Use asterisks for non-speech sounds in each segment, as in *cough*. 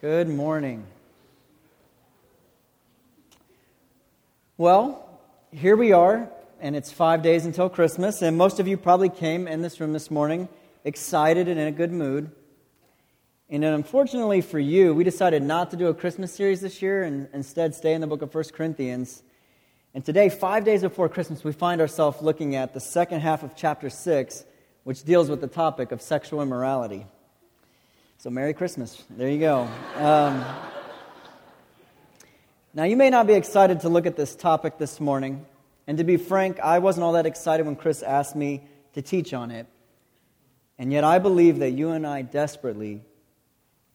Good morning. Well, here we are, and it's five days until Christmas, and most of you probably came in this room this morning excited and in a good mood. And unfortunately for you, we decided not to do a Christmas series this year and instead stay in the book of 1 Corinthians. And today, five days before Christmas, we find ourselves looking at the second half of chapter 6, which deals with the topic of sexual immorality. So, Merry Christmas. There you go. Um, now, you may not be excited to look at this topic this morning. And to be frank, I wasn't all that excited when Chris asked me to teach on it. And yet, I believe that you and I desperately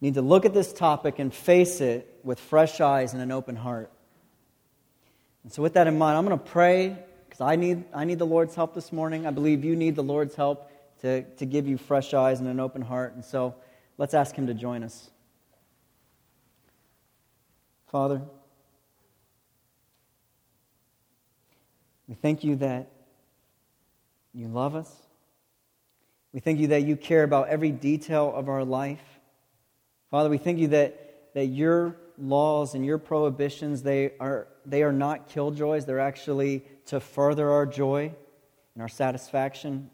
need to look at this topic and face it with fresh eyes and an open heart. And so, with that in mind, I'm going to pray because I need, I need the Lord's help this morning. I believe you need the Lord's help to, to give you fresh eyes and an open heart. And so, Let's ask him to join us. Father, we thank you that you love us. We thank you that you care about every detail of our life. Father, we thank you that, that your laws and your prohibitions, they are, they are not killjoys. They're actually to further our joy and our satisfaction.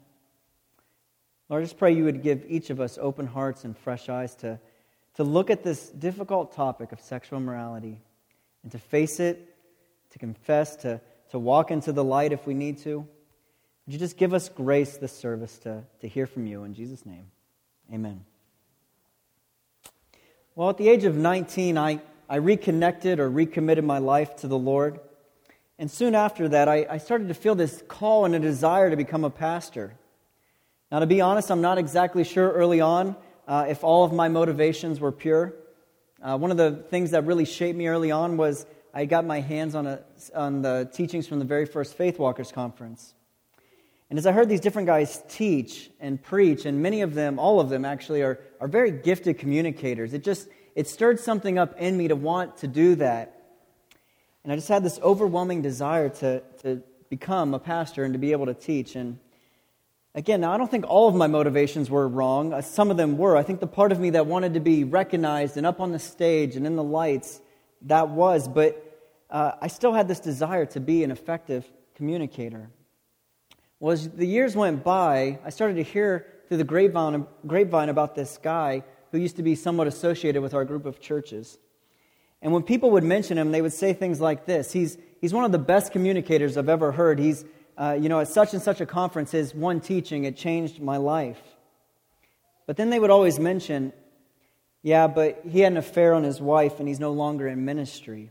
Lord, I just pray you would give each of us open hearts and fresh eyes to, to look at this difficult topic of sexual morality and to face it, to confess, to, to walk into the light if we need to. Would you just give us grace this service to, to hear from you? In Jesus' name, amen. Well, at the age of 19, I, I reconnected or recommitted my life to the Lord. And soon after that, I, I started to feel this call and a desire to become a pastor. Now, to be honest, I'm not exactly sure early on uh, if all of my motivations were pure. Uh, one of the things that really shaped me early on was I got my hands on, a, on the teachings from the very first Faith Walkers Conference. And as I heard these different guys teach and preach, and many of them, all of them actually, are, are very gifted communicators, it just it stirred something up in me to want to do that. And I just had this overwhelming desire to, to become a pastor and to be able to teach. And Again, now I don't think all of my motivations were wrong. Uh, some of them were. I think the part of me that wanted to be recognized and up on the stage and in the lights, that was. But uh, I still had this desire to be an effective communicator. Well, as the years went by, I started to hear through the grapevine, grapevine about this guy who used to be somewhat associated with our group of churches. And when people would mention him, they would say things like this He's, he's one of the best communicators I've ever heard. He's uh, you know, at such and such a conference, his one teaching, it changed my life. But then they would always mention, yeah, but he had an affair on his wife and he's no longer in ministry.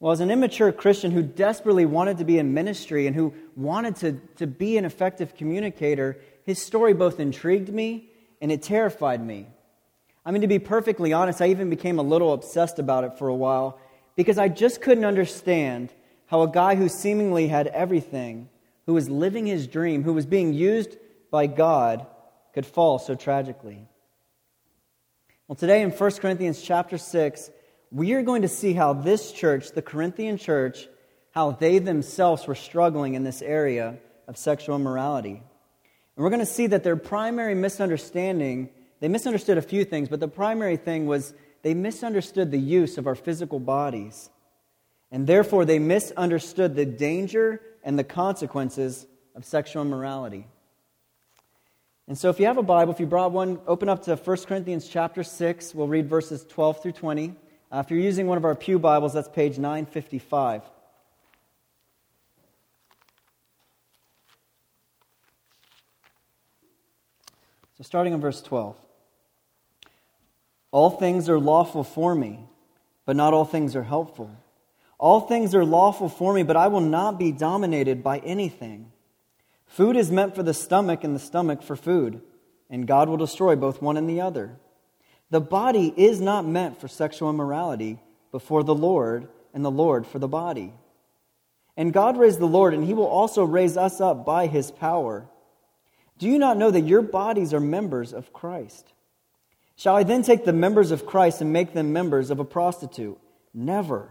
Well, as an immature Christian who desperately wanted to be in ministry and who wanted to, to be an effective communicator, his story both intrigued me and it terrified me. I mean, to be perfectly honest, I even became a little obsessed about it for a while because I just couldn't understand how a guy who seemingly had everything, who was living his dream, who was being used by God, could fall so tragically. Well, today in 1 Corinthians chapter 6, we are going to see how this church, the Corinthian church, how they themselves were struggling in this area of sexual immorality. And we're going to see that their primary misunderstanding, they misunderstood a few things, but the primary thing was they misunderstood the use of our physical bodies and therefore they misunderstood the danger and the consequences of sexual immorality. And so if you have a Bible, if you brought one, open up to 1 Corinthians chapter 6. We'll read verses 12 through 20. Uh, if you're using one of our Pew Bibles, that's page 955. So starting in verse 12. All things are lawful for me, but not all things are helpful. All things are lawful for me, but I will not be dominated by anything. Food is meant for the stomach, and the stomach for food, and God will destroy both one and the other. The body is not meant for sexual immorality, but for the Lord, and the Lord for the body. And God raised the Lord, and he will also raise us up by his power. Do you not know that your bodies are members of Christ? Shall I then take the members of Christ and make them members of a prostitute? Never.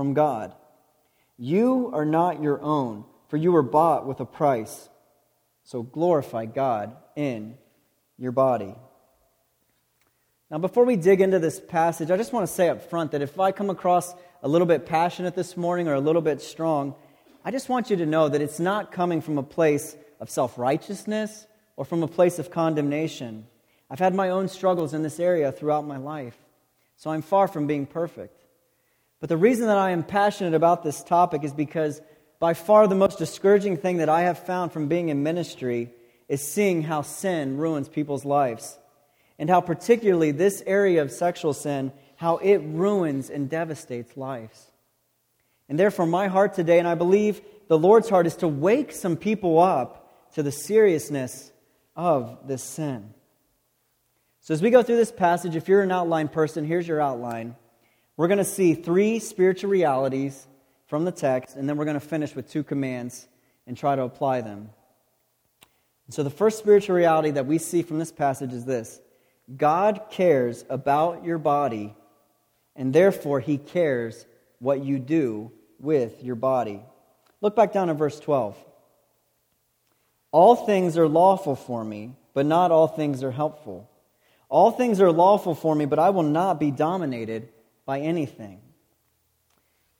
from God? You are not your own, for you were bought with a price. So glorify God in your body. Now, before we dig into this passage, I just want to say up front that if I come across a little bit passionate this morning or a little bit strong, I just want you to know that it's not coming from a place of self righteousness or from a place of condemnation. I've had my own struggles in this area throughout my life, so I'm far from being perfect. But the reason that I am passionate about this topic is because by far the most discouraging thing that I have found from being in ministry is seeing how sin ruins people's lives. And how particularly this area of sexual sin how it ruins and devastates lives. And therefore my heart today and i believe the lord's heart is to wake some people up to the seriousness of this sin. So as we go through this passage if you're an outline person here's your outline we're going to see three spiritual realities from the text and then we're going to finish with two commands and try to apply them so the first spiritual reality that we see from this passage is this God cares about your body, and therefore he cares what you do with your body. Look back down at verse 12. All things are lawful for me, but not all things are helpful. All things are lawful for me, but I will not be dominated by anything.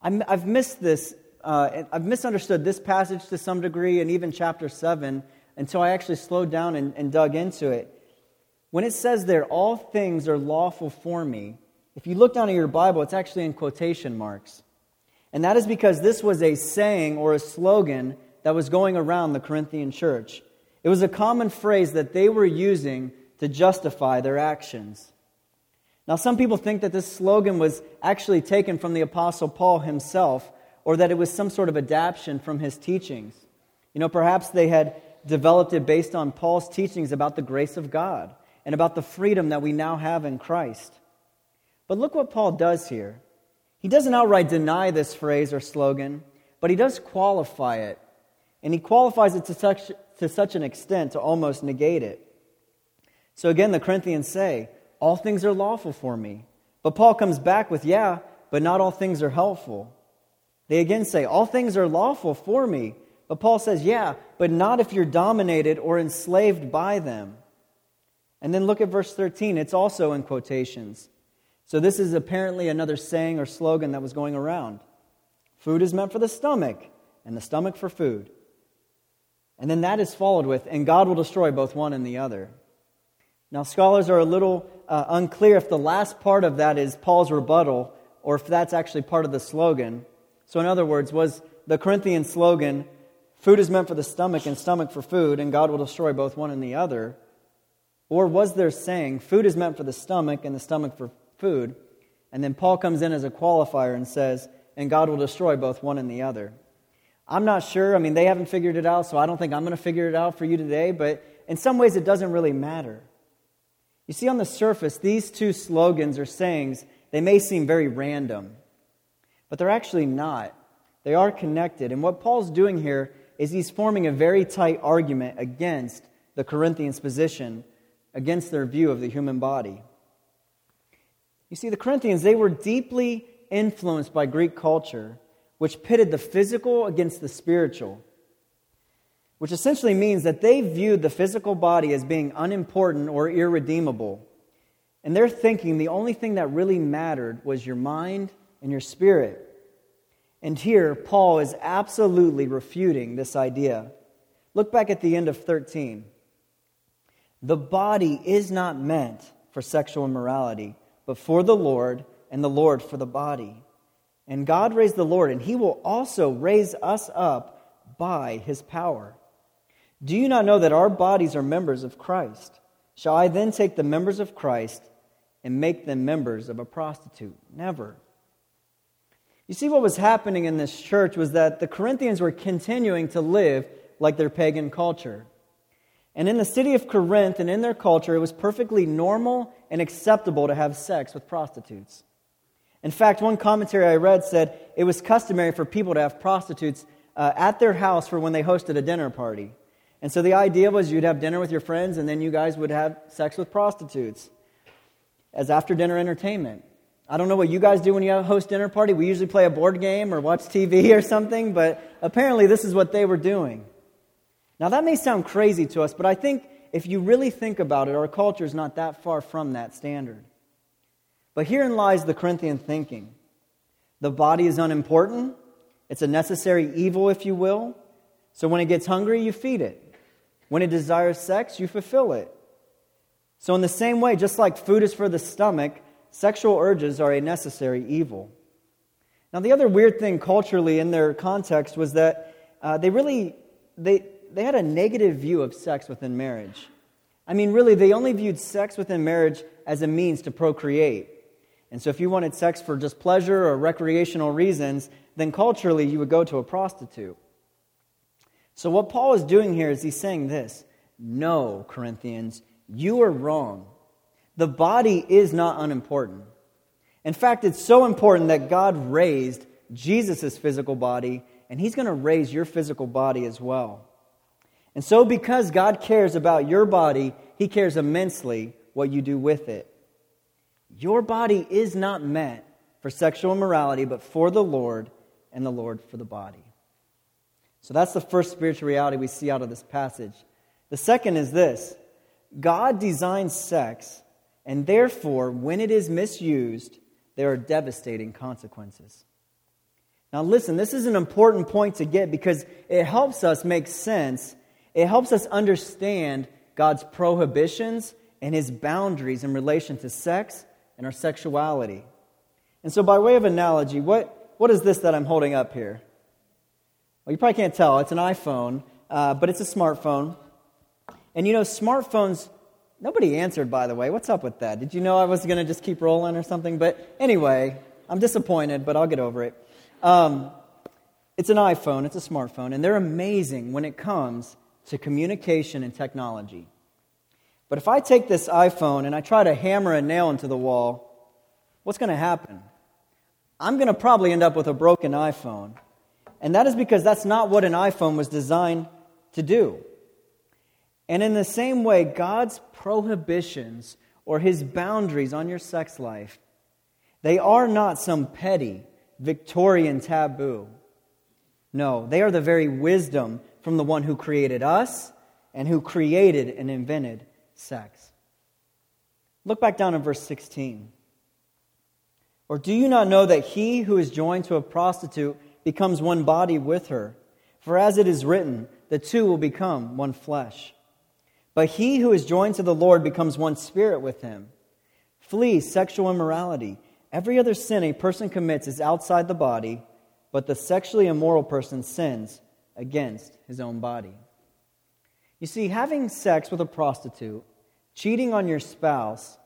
i have missed this, uh, I've misunderstood this passage to some degree, and even chapter 7, until I actually slowed down and, and dug into it. When it says there, all things are lawful for me, if you look down at your Bible, it's actually in quotation marks. And that is because this was a saying or a slogan that was going around the Corinthian church. It was a common phrase that they were using to justify their actions. Now, some people think that this slogan was actually taken from the Apostle Paul himself, or that it was some sort of adaptation from his teachings. You know, perhaps they had developed it based on Paul's teachings about the grace of God and about the freedom that we now have in Christ. But look what Paul does here. He doesn't outright deny this phrase or slogan, but he does qualify it. And he qualifies it to such, to such an extent to almost negate it. So again, the Corinthians say, All things are lawful for me. But Paul comes back with, Yeah, but not all things are helpful. They again say, All things are lawful for me. But Paul says, Yeah, but not if you're dominated or enslaved by them. And then look at verse 13. It's also in quotations. So this is apparently another saying or slogan that was going around. Food is meant for the stomach, and the stomach for food. And then that is followed with, and God will destroy both one and the other. Now, scholars are a little uh, unclear if the last part of that is Paul's rebuttal or if that's actually part of the slogan. So, in other words, was the Corinthian slogan, food is meant for the stomach and stomach for food, and God will destroy both one and the other? Or was there saying, food is meant for the stomach and the stomach for food? And then Paul comes in as a qualifier and says, and God will destroy both one and the other. I'm not sure. I mean, they haven't figured it out, so I don't think I'm going to figure it out for you today, but in some ways it doesn't really matter. You see, on the surface, these two slogans or sayings, they may seem very random, but they're actually not. They are connected. And what Paul's doing here is he's forming a very tight argument against the Corinthians' position against their view of the human body. You see, the Corinthians, they were deeply influenced by Greek culture, which pitted the physical against the spiritual, which essentially means that they viewed the physical body as being unimportant or irredeemable. And they're thinking the only thing that really mattered was your mind and your spirit. And here, Paul is absolutely refuting this idea. Look back at the end of 13. The body is not meant for sexual immorality, but for the Lord, and the Lord for the body. And God raised the Lord, and he will also raise us up by his power. Do you not know that our bodies are members of Christ? Shall I then take the members of Christ and make them members of a prostitute? Never. You see, what was happening in this church was that the Corinthians were continuing to live like their pagan culture. And in the city of Corinth and in their culture, it was perfectly normal and acceptable to have sex with prostitutes. In fact, one commentary I read said it was customary for people to have prostitutes uh, at their house for when they hosted a dinner party. And so the idea was you'd have dinner with your friends and then you guys would have sex with prostitutes as after dinner entertainment. I don't know what you guys do when you host dinner party. We usually play a board game or watch TV *laughs* or something, but apparently this is what they were doing. Now that may sound crazy to us, but I think if you really think about it, our culture is not that far from that standard. But herein lies the Corinthian thinking. The body is unimportant. It's a necessary evil, if you will. So when it gets hungry, you feed it. When it desires sex, you fulfill it. So, in the same way, just like food is for the stomach, sexual urges are a necessary evil. Now, the other weird thing culturally in their context was that uh, they really they, they had a negative view of sex within marriage. I mean, really, they only viewed sex within marriage as a means to procreate. And so, if you wanted sex for just pleasure or recreational reasons, then culturally you would go to a prostitute. So, what Paul is doing here is he's saying this No, Corinthians, you are wrong. The body is not unimportant. In fact, it's so important that God raised Jesus' physical body, and He's going to raise your physical body as well. And so, because God cares about your body, He cares immensely what you do with it. Your body is not meant for sexual immorality, but for the Lord, and the Lord for the body. So that's the first spiritual reality we see out of this passage. The second is this God designed sex, and therefore, when it is misused, there are devastating consequences. Now, listen, this is an important point to get because it helps us make sense. It helps us understand God's prohibitions and his boundaries in relation to sex and our sexuality. And so, by way of analogy, what, what is this that I'm holding up here? Well, you probably can't tell. It's an iPhone, uh, but it's a smartphone. And you know, smartphones, nobody answered, by the way. What's up with that? Did you know I was going to just keep rolling or something? But anyway, I'm disappointed, but I'll get over it. Um, it's an iPhone, it's a smartphone, and they're amazing when it comes to communication and technology. But if I take this iPhone and I try to hammer a nail into the wall, what's going to happen? I'm going to probably end up with a broken iPhone. And that is because that's not what an iPhone was designed to do. And in the same way, God's prohibitions or his boundaries on your sex life, they are not some petty Victorian taboo. No, they are the very wisdom from the one who created us and who created and invented sex. Look back down in verse 16. Or do you not know that he who is joined to a prostitute becomes one body with her? For as it is written, the two will become one flesh. But he who is joined to the Lord becomes one spirit with him. Flee sexual immorality. Every other sin a person commits is outside the body, but the sexually immoral person sins against his own body. You see, having sex with a prostitute, cheating on your spouse,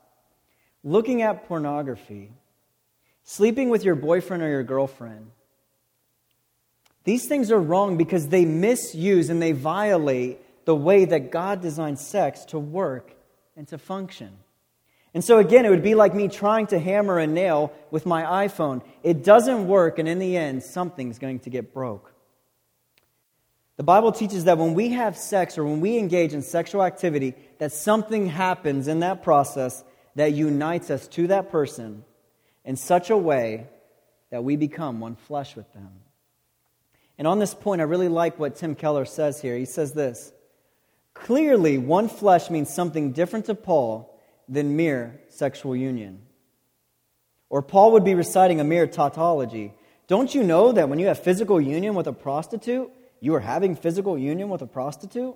looking at pornography, sleeping with your boyfriend or your girlfriend, these things are wrong because they misuse and they violate the way that God designed sex to work and to function. And so, again, it would be like me trying to hammer a nail with my iPhone. It doesn't work, and in the end, something's going to get broke. The Bible teaches that when we have sex or when we engage in sexual activity, that something happens in that process that unites us to that person in such a way that we become one flesh with them. And on this point, I really like what Tim Keller says here. He says this Clearly, one flesh means something different to Paul than mere sexual union. Or Paul would be reciting a mere tautology. Don't you know that when you have physical union with a prostitute, you are having physical union with a prostitute?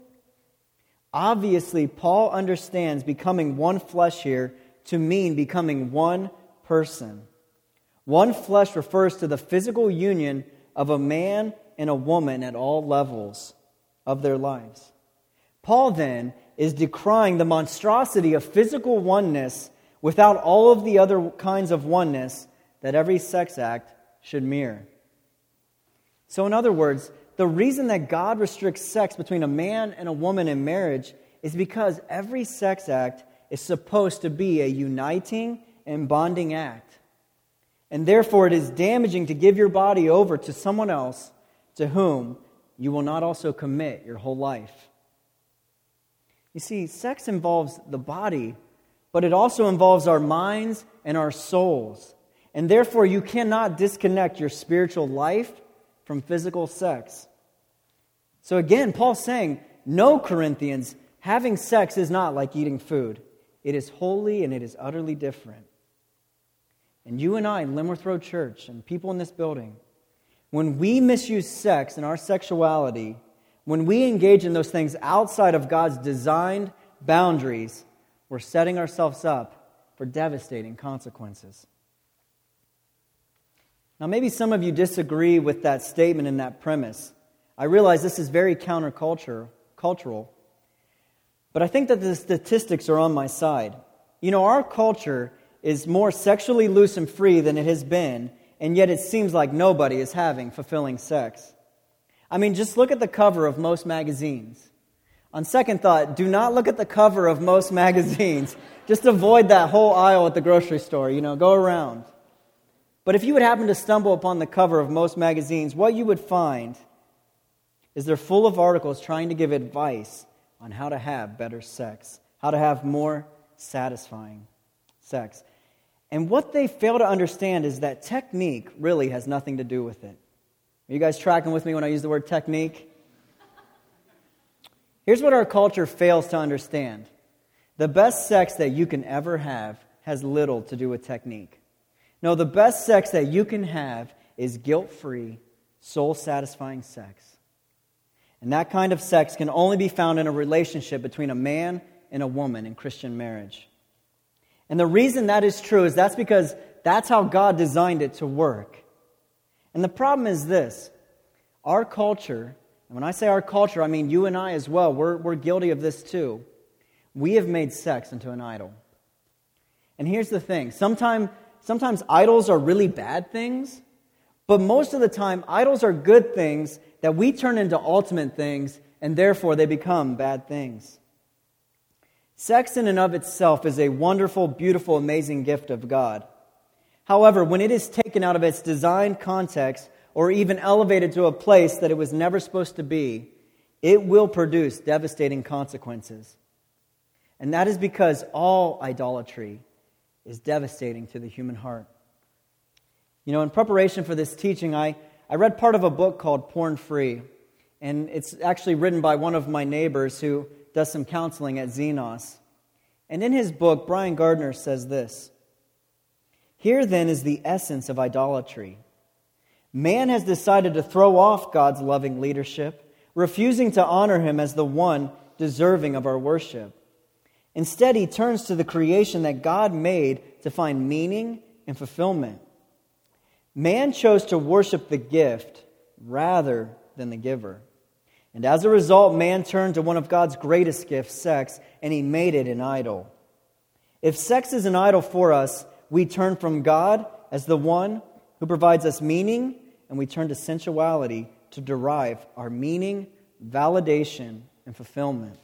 Obviously, Paul understands becoming one flesh here to mean becoming one person. One flesh refers to the physical union of a man and a woman at all levels of their lives. Paul then is decrying the monstrosity of physical oneness without all of the other kinds of oneness that every sex act should mirror. So, in other words, the reason that God restricts sex between a man and a woman in marriage is because every sex act is supposed to be a uniting and bonding act. And therefore, it is damaging to give your body over to someone else to whom you will not also commit your whole life. You see, sex involves the body, but it also involves our minds and our souls. And therefore, you cannot disconnect your spiritual life from physical sex. So, again, Paul's saying, no, Corinthians, having sex is not like eating food. It is holy and it is utterly different. And you and I, Limworth Road Church, and people in this building, when we misuse sex and our sexuality, when we engage in those things outside of God's designed boundaries, we're setting ourselves up for devastating consequences. Now, maybe some of you disagree with that statement and that premise. I realize this is very countercultural, cultural, but I think that the statistics are on my side. You know, our culture is more sexually loose and free than it has been, and yet it seems like nobody is having fulfilling sex. I mean, just look at the cover of most magazines. On second thought, do not look at the cover of most *laughs* magazines. Just avoid that whole aisle at the grocery store, you know, go around. But if you would happen to stumble upon the cover of most magazines, what you would find is they're full of articles trying to give advice on how to have better sex, how to have more satisfying sex. And what they fail to understand is that technique really has nothing to do with it. Are you guys tracking with me when I use the word technique? Here's what our culture fails to understand the best sex that you can ever have has little to do with technique. No, the best sex that you can have is guilt free, soul satisfying sex. And that kind of sex can only be found in a relationship between a man and a woman in Christian marriage. And the reason that is true is that's because that's how God designed it to work. And the problem is this our culture, and when I say our culture, I mean you and I as well, we're, we're guilty of this too. We have made sex into an idol. And here's the thing sometimes, sometimes idols are really bad things, but most of the time, idols are good things that we turn into ultimate things, and therefore they become bad things. Sex, in and of itself, is a wonderful, beautiful, amazing gift of God. However, when it is taken out of its designed context or even elevated to a place that it was never supposed to be, it will produce devastating consequences. And that is because all idolatry is devastating to the human heart. You know, in preparation for this teaching, I I read part of a book called Porn Free, and it's actually written by one of my neighbors who does some counseling at Xenos. And in his book, Brian Gardner says this Here then is the essence of idolatry. Man has decided to throw off God's loving leadership, refusing to honor him as the one deserving of our worship. Instead, he turns to the creation that God made to find meaning and fulfillment. Man chose to worship the gift rather than the giver. And as a result, man turned to one of God's greatest gifts, sex, and he made it an idol. If sex is an idol for us, we turn from God as the one who provides us meaning, and we turn to sensuality to derive our meaning, validation, and fulfillment.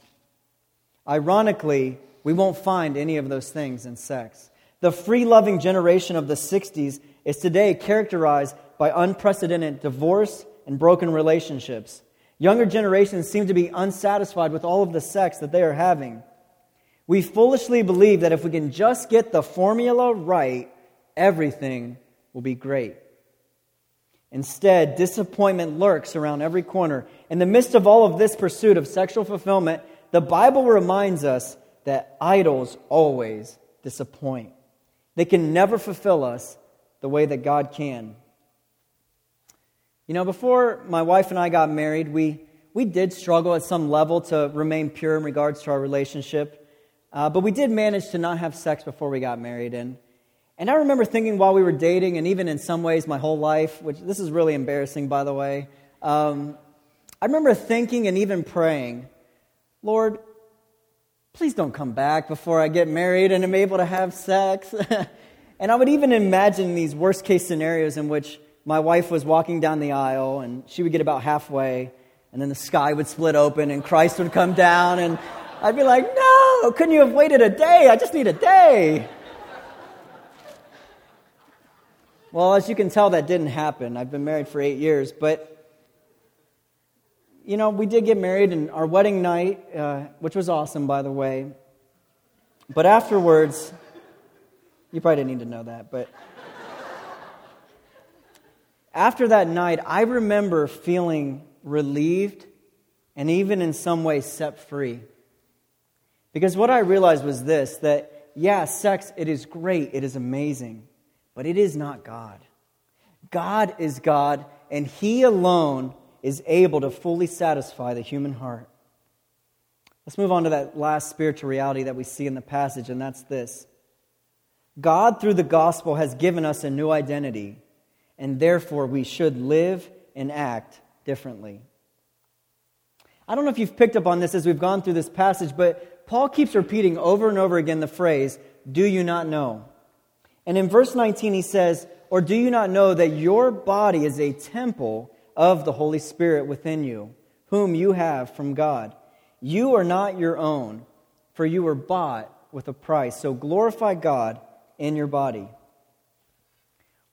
Ironically, we won't find any of those things in sex. The free loving generation of the 60s is today characterized by unprecedented divorce and broken relationships. Younger generations seem to be unsatisfied with all of the sex that they are having. We foolishly believe that if we can just get the formula right, everything will be great. Instead, disappointment lurks around every corner. In the midst of all of this pursuit of sexual fulfillment, the Bible reminds us that idols always disappoint. They can never fulfill us the way that God can. You know, before my wife and I got married, we, we did struggle at some level to remain pure in regards to our relationship. Uh, but we did manage to not have sex before we got married. And, and I remember thinking while we were dating, and even in some ways my whole life, which this is really embarrassing, by the way, um, I remember thinking and even praying, Lord, please don't come back before I get married and am able to have sex. *laughs* And I would even imagine these worst case scenarios in which my wife was walking down the aisle and she would get about halfway and then the sky would split open and Christ would come down and I'd be like, no, couldn't you have waited a day? I just need a day. Well, as you can tell, that didn't happen. I've been married for eight years, but you know, we did get married, and our wedding night, uh, which was awesome, by the way. But afterwards, you probably didn't need to know that, but after that night, I remember feeling relieved and even in some ways set free. Because what I realized was this that, yeah, sex, it is great, it is amazing, but it is not God. God is God, and He alone is able to fully satisfy the human heart. Let's move on to that last spiritual reality that we see in the passage, and that's this God, through the gospel, has given us a new identity and therefore we should live and act differently. I don't know if you've picked up on this as we've gone through this passage, but Paul keeps repeating over and over again the phrase, Do you not know? And in verse 19, he says, Or do you not know that your body is a temple of the Holy Spirit within you, whom you have from God? You are not your own, for you were bought with a price. So glorify God in your body.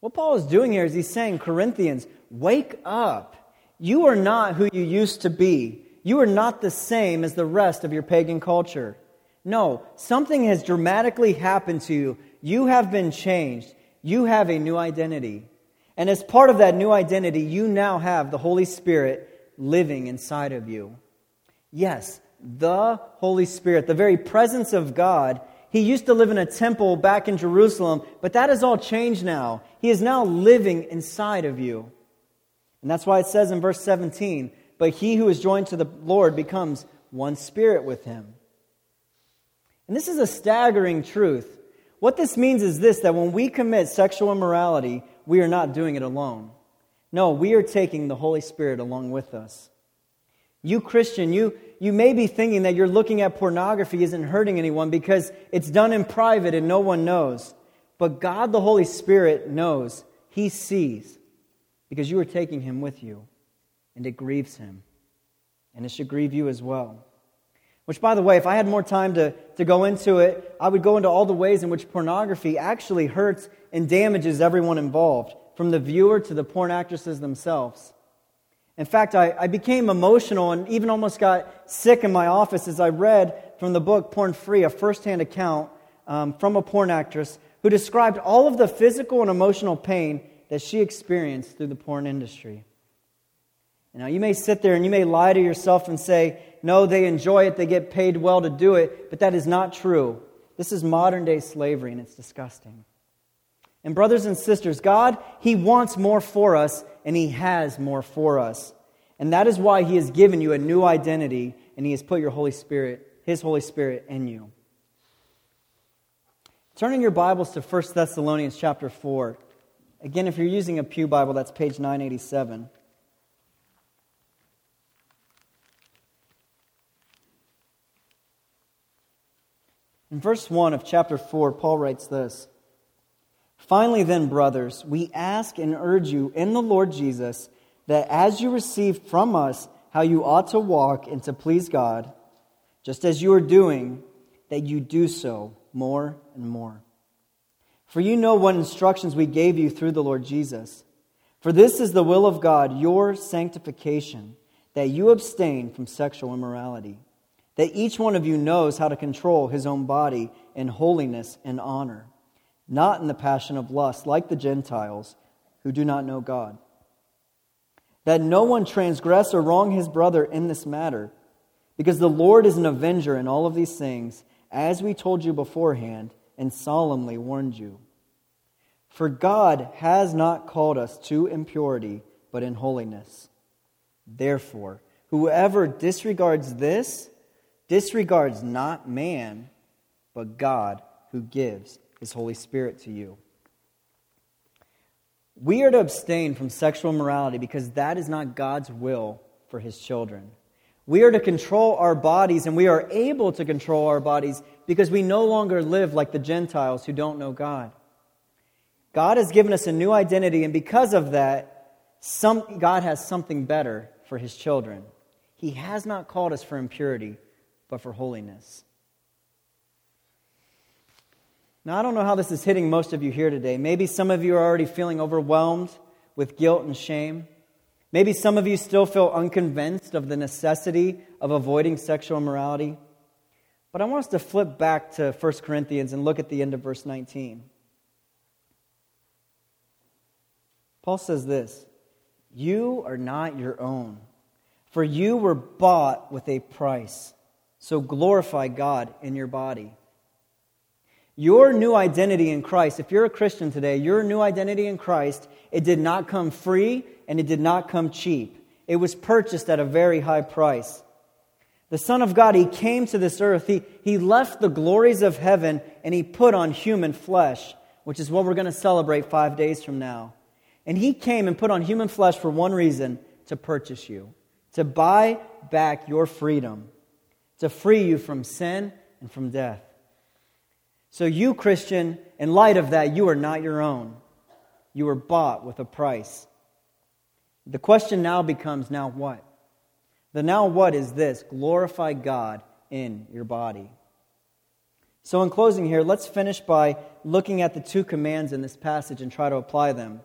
What Paul is doing here is he's saying, Corinthians, wake up. You are not who you used to be. You are not the same as the rest of your pagan culture. No, something has dramatically happened to you. You have been changed. You have a new identity. And as part of that new identity, you now have the Holy Spirit living inside of you. Yes, the Holy Spirit, the very presence of God he used to live in a temple back in Jerusalem, but that has all changed now. He is now living inside of you. And that's why it says in verse 17, but he who is joined to the Lord becomes one spirit with him. And this is a staggering truth. What this means is this that when we commit sexual immorality, we are not doing it alone. No, we are taking the Holy Spirit along with us. You, Christian, you, you may be thinking that you're looking at pornography isn't hurting anyone because it's done in private and no one knows. But God, the Holy Spirit, knows. He sees because you are taking Him with you, and it grieves Him. And it should grieve you as well. Which, by the way, if I had more time to, to go into it, I would go into all the ways in which pornography actually hurts and damages everyone involved, from the viewer to the porn actresses themselves. In fact, I, I became emotional and even almost got sick in my office as I read from the book Porn Free, a firsthand account um, from a porn actress who described all of the physical and emotional pain that she experienced through the porn industry. Now, you may sit there and you may lie to yourself and say, no, they enjoy it, they get paid well to do it, but that is not true. This is modern day slavery and it's disgusting. And, brothers and sisters, God, He wants more for us, and He has more for us. And that is why He has given you a new identity, and He has put your Holy Spirit, His Holy Spirit, in you. Turning your Bibles to 1 Thessalonians chapter 4. Again, if you're using a Pew Bible, that's page 987. In verse 1 of chapter 4, Paul writes this. Finally, then, brothers, we ask and urge you in the Lord Jesus that as you receive from us how you ought to walk and to please God, just as you are doing, that you do so more and more. For you know what instructions we gave you through the Lord Jesus. For this is the will of God, your sanctification, that you abstain from sexual immorality, that each one of you knows how to control his own body in holiness and honor not in the passion of lust, like the Gentiles who do not know God. That no one transgress or wrong his brother in this matter, because the Lord is an avenger in all of these things, as we told you beforehand and solemnly warned you. For God has not called us to impurity, but in holiness. Therefore, whoever disregards this disregards not man, but God who gives his Holy Spirit to you. We are to abstain from sexual morality because that is not God's will for his children. We are to control our bodies, and we are able to control our bodies because we no longer live like the Gentiles who don't know God. God has given us a new identity, and because of that, some, God has something better for his children. He has not called us for impurity, but for holiness. Now, I don't know how this is hitting most of you here today. Maybe some of you are already feeling overwhelmed with guilt and shame. Maybe some of you still feel unconvinced of the necessity of avoiding sexual immorality. But I want us to flip back to 1 Corinthians and look at the end of verse 19. Paul says this You are not your own, for you were bought with a price. So glorify God in your body. Your new identity in Christ, if you're a Christian today, your new identity in Christ, it did not come free and it did not come cheap. It was purchased at a very high price. The Son of God, He came to this earth. He, he left the glories of heaven and He put on human flesh, which is what we're going to celebrate five days from now. And He came and put on human flesh for one reason to purchase you, to buy back your freedom, to free you from sin and from death. So, you, Christian, in light of that, you are not your own. You were bought with a price. The question now becomes now what? The now what is this glorify God in your body. So, in closing here, let's finish by looking at the two commands in this passage and try to apply them.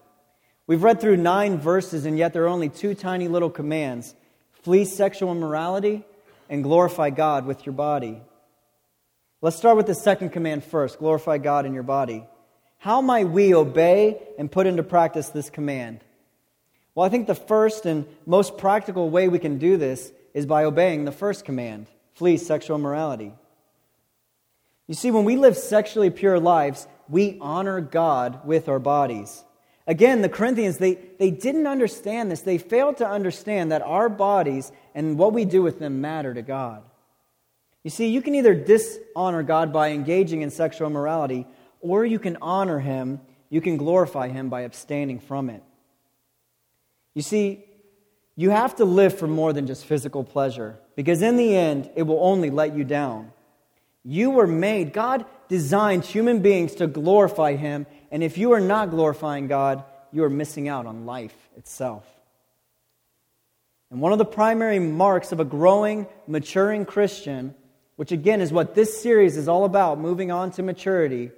We've read through nine verses, and yet there are only two tiny little commands flee sexual immorality and glorify God with your body. Let's start with the second command first glorify God in your body. How might we obey and put into practice this command? Well, I think the first and most practical way we can do this is by obeying the first command flee sexual immorality. You see, when we live sexually pure lives, we honor God with our bodies. Again, the Corinthians, they, they didn't understand this. They failed to understand that our bodies and what we do with them matter to God. You see, you can either dishonor God by engaging in sexual immorality, or you can honor Him, you can glorify Him by abstaining from it. You see, you have to live for more than just physical pleasure, because in the end, it will only let you down. You were made, God designed human beings to glorify Him, and if you are not glorifying God, you are missing out on life itself. And one of the primary marks of a growing, maturing Christian which again is what this series is all about, moving on to maturity,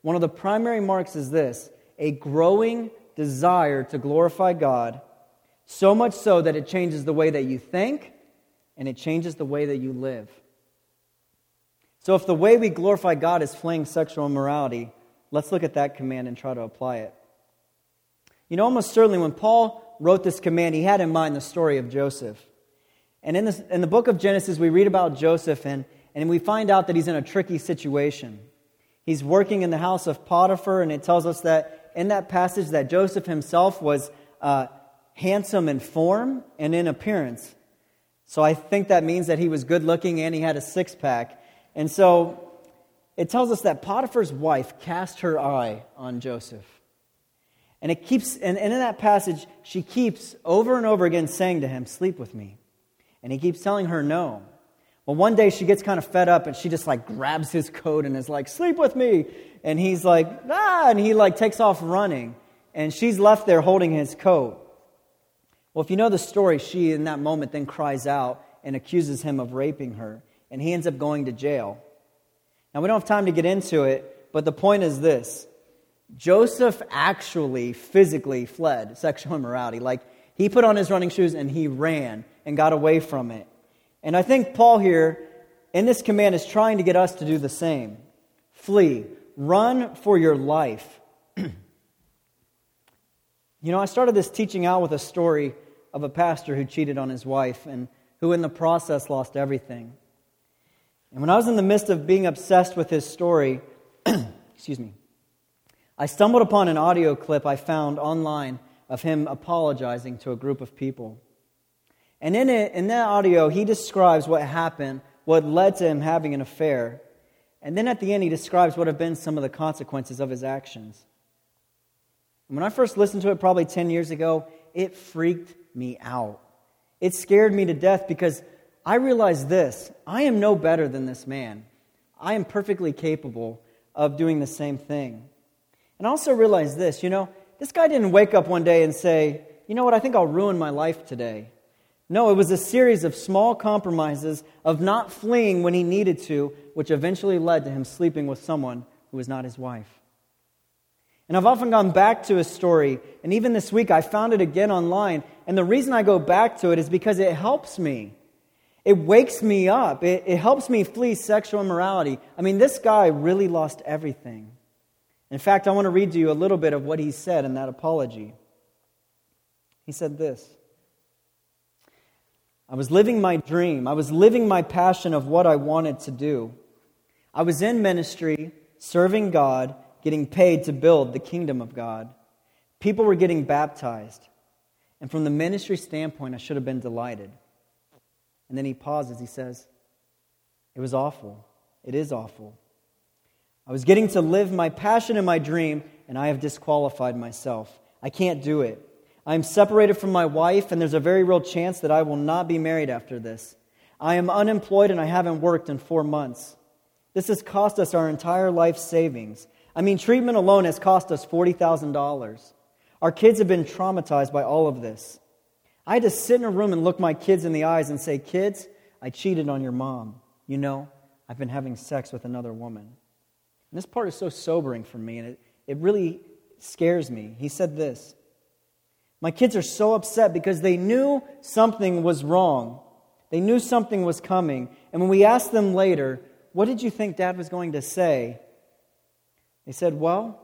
one of the primary marks is this a growing desire to glorify God, so much so that it changes the way that you think and it changes the way that you live. So, if the way we glorify God is fleeing sexual immorality, let's look at that command and try to apply it. You know, almost certainly when Paul wrote this command, he had in mind the story of Joseph. And in, this, in the book of Genesis, we read about Joseph, and and we find out that he's in a tricky situation. He's working in the house of Potiphar, and it tells us that in that passage that Joseph himself was uh, handsome in form and in appearance. So I think that means that he was good looking and he had a six pack. And so it tells us that Potiphar's wife cast her eye on Joseph. And it keeps and, and in that passage, she keeps over and over again saying to him, Sleep with me. And he keeps telling her no. Well, one day she gets kind of fed up and she just like grabs his coat and is like, sleep with me. And he's like, ah, and he like takes off running. And she's left there holding his coat. Well, if you know the story, she in that moment then cries out and accuses him of raping her. And he ends up going to jail. Now, we don't have time to get into it, but the point is this Joseph actually physically fled sexual immorality. Like, he put on his running shoes and he ran and got away from it. And I think Paul here in this command is trying to get us to do the same flee, run for your life. *clears throat* you know, I started this teaching out with a story of a pastor who cheated on his wife and who, in the process, lost everything. And when I was in the midst of being obsessed with his story, *clears throat* excuse me, I stumbled upon an audio clip I found online of him apologizing to a group of people. And in it, in that audio, he describes what happened, what led to him having an affair. And then at the end, he describes what have been some of the consequences of his actions. When I first listened to it, probably 10 years ago, it freaked me out. It scared me to death because I realized this I am no better than this man. I am perfectly capable of doing the same thing. And I also realized this you know, this guy didn't wake up one day and say, you know what, I think I'll ruin my life today. No, it was a series of small compromises of not fleeing when he needed to, which eventually led to him sleeping with someone who was not his wife. And I've often gone back to his story, and even this week I found it again online. And the reason I go back to it is because it helps me. It wakes me up. It, it helps me flee sexual immorality. I mean, this guy really lost everything. In fact, I want to read to you a little bit of what he said in that apology. He said this I was living my dream, I was living my passion of what I wanted to do. I was in ministry, serving God getting paid to build the kingdom of God. People were getting baptized. And from the ministry standpoint, I should have been delighted. And then he pauses. He says, It was awful. It is awful. I was getting to live my passion and my dream, and I have disqualified myself. I can't do it. I am separated from my wife, and there's a very real chance that I will not be married after this. I am unemployed, and I haven't worked in four months. This has cost us our entire life savings. I mean, treatment alone has cost us $40,000. Our kids have been traumatized by all of this. I had to sit in a room and look my kids in the eyes and say, Kids, I cheated on your mom. You know, I've been having sex with another woman. And this part is so sobering for me, and it, it really scares me. He said this My kids are so upset because they knew something was wrong. They knew something was coming. And when we asked them later, What did you think dad was going to say? They said, Well,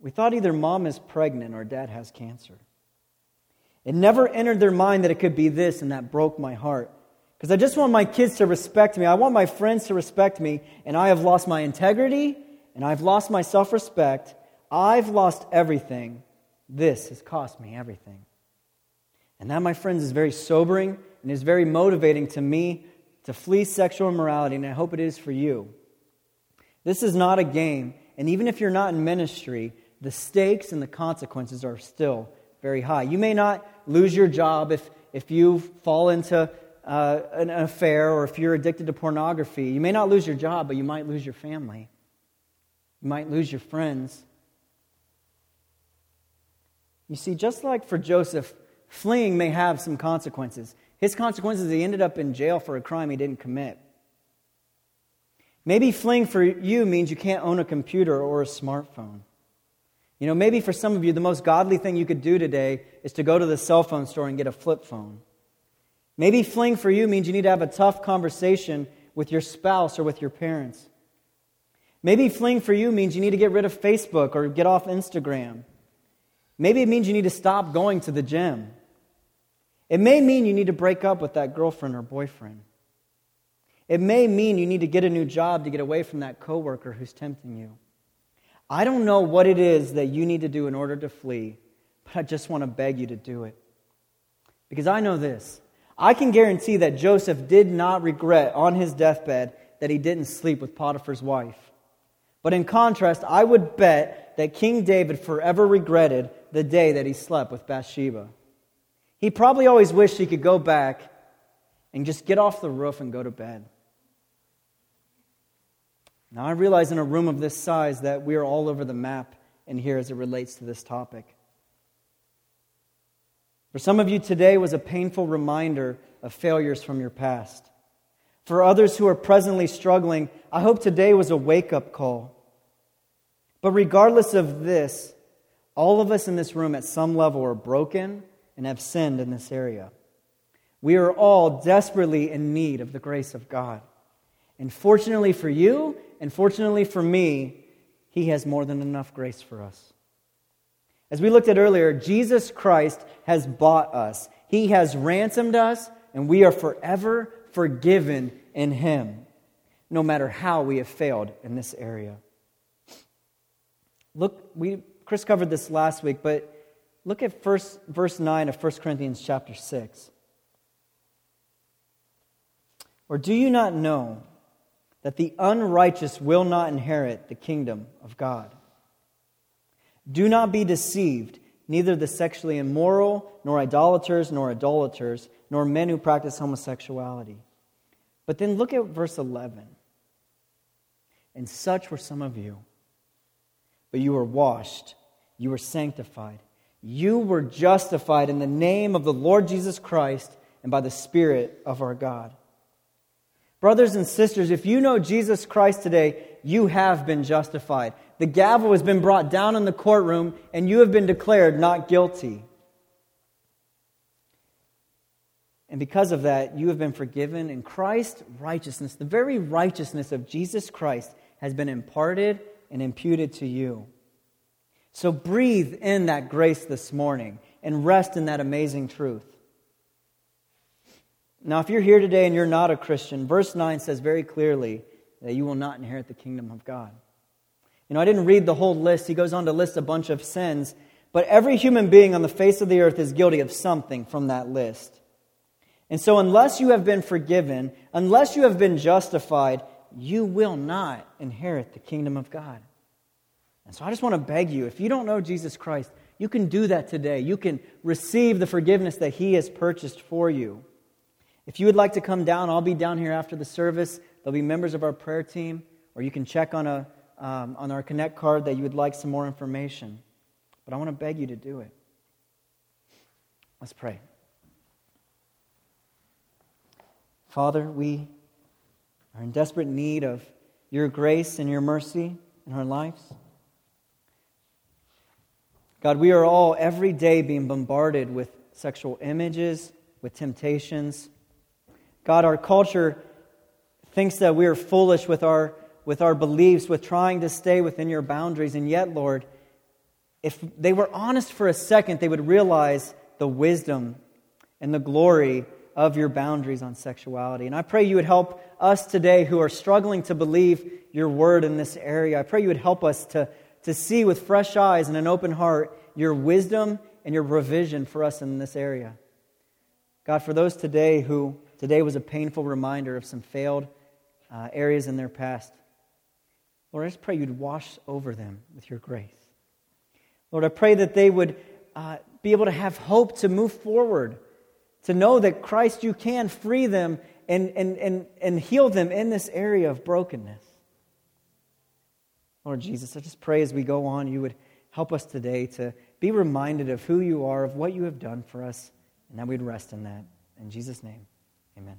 we thought either mom is pregnant or dad has cancer. It never entered their mind that it could be this, and that broke my heart. Because I just want my kids to respect me. I want my friends to respect me, and I have lost my integrity, and I've lost my self respect. I've lost everything. This has cost me everything. And that, my friends, is very sobering and is very motivating to me to flee sexual immorality, and I hope it is for you. This is not a game. And even if you're not in ministry, the stakes and the consequences are still very high. You may not lose your job if, if you fall into uh, an affair or if you're addicted to pornography. You may not lose your job, but you might lose your family. You might lose your friends. You see, just like for Joseph, fleeing may have some consequences. His consequences, he ended up in jail for a crime he didn't commit. Maybe fleeing for you means you can't own a computer or a smartphone. You know, maybe for some of you, the most godly thing you could do today is to go to the cell phone store and get a flip phone. Maybe fleeing for you means you need to have a tough conversation with your spouse or with your parents. Maybe fleeing for you means you need to get rid of Facebook or get off Instagram. Maybe it means you need to stop going to the gym. It may mean you need to break up with that girlfriend or boyfriend. It may mean you need to get a new job to get away from that coworker who's tempting you. I don't know what it is that you need to do in order to flee, but I just want to beg you to do it. Because I know this. I can guarantee that Joseph did not regret on his deathbed that he didn't sleep with Potiphar's wife. But in contrast, I would bet that King David forever regretted the day that he slept with Bathsheba. He probably always wished he could go back and just get off the roof and go to bed. Now, I realize in a room of this size that we are all over the map in here as it relates to this topic. For some of you, today was a painful reminder of failures from your past. For others who are presently struggling, I hope today was a wake up call. But regardless of this, all of us in this room at some level are broken and have sinned in this area. We are all desperately in need of the grace of God. And fortunately for you, and fortunately for me, He has more than enough grace for us. As we looked at earlier, Jesus Christ has bought us, He has ransomed us, and we are forever forgiven in Him, no matter how we have failed in this area. Look, we, Chris covered this last week, but look at first, verse 9 of 1 Corinthians chapter 6. Or do you not know? that the unrighteous will not inherit the kingdom of God. Do not be deceived. Neither the sexually immoral, nor idolaters, nor adulterers, nor men who practice homosexuality. But then look at verse 11. And such were some of you. But you were washed, you were sanctified, you were justified in the name of the Lord Jesus Christ and by the Spirit of our God. Brothers and sisters, if you know Jesus Christ today, you have been justified. The gavel has been brought down in the courtroom, and you have been declared not guilty. And because of that, you have been forgiven, and Christ's righteousness, the very righteousness of Jesus Christ, has been imparted and imputed to you. So breathe in that grace this morning and rest in that amazing truth. Now, if you're here today and you're not a Christian, verse 9 says very clearly that you will not inherit the kingdom of God. You know, I didn't read the whole list. He goes on to list a bunch of sins, but every human being on the face of the earth is guilty of something from that list. And so, unless you have been forgiven, unless you have been justified, you will not inherit the kingdom of God. And so, I just want to beg you if you don't know Jesus Christ, you can do that today. You can receive the forgiveness that He has purchased for you. If you would like to come down, I'll be down here after the service. There'll be members of our prayer team, or you can check on, a, um, on our Connect card that you would like some more information. But I want to beg you to do it. Let's pray. Father, we are in desperate need of your grace and your mercy in our lives. God, we are all every day being bombarded with sexual images, with temptations. God, our culture thinks that we are foolish with our, with our beliefs, with trying to stay within your boundaries. And yet, Lord, if they were honest for a second, they would realize the wisdom and the glory of your boundaries on sexuality. And I pray you would help us today who are struggling to believe your word in this area. I pray you would help us to, to see with fresh eyes and an open heart your wisdom and your provision for us in this area. God, for those today who today was a painful reminder of some failed uh, areas in their past, Lord, I just pray you'd wash over them with your grace. Lord, I pray that they would uh, be able to have hope to move forward to know that Christ, you can free them and, and, and, and heal them in this area of brokenness. Lord Jesus, I just pray as we go on, you would help us today to be reminded of who you are, of what you have done for us, and that we'd rest in that. In Jesus' name, amen.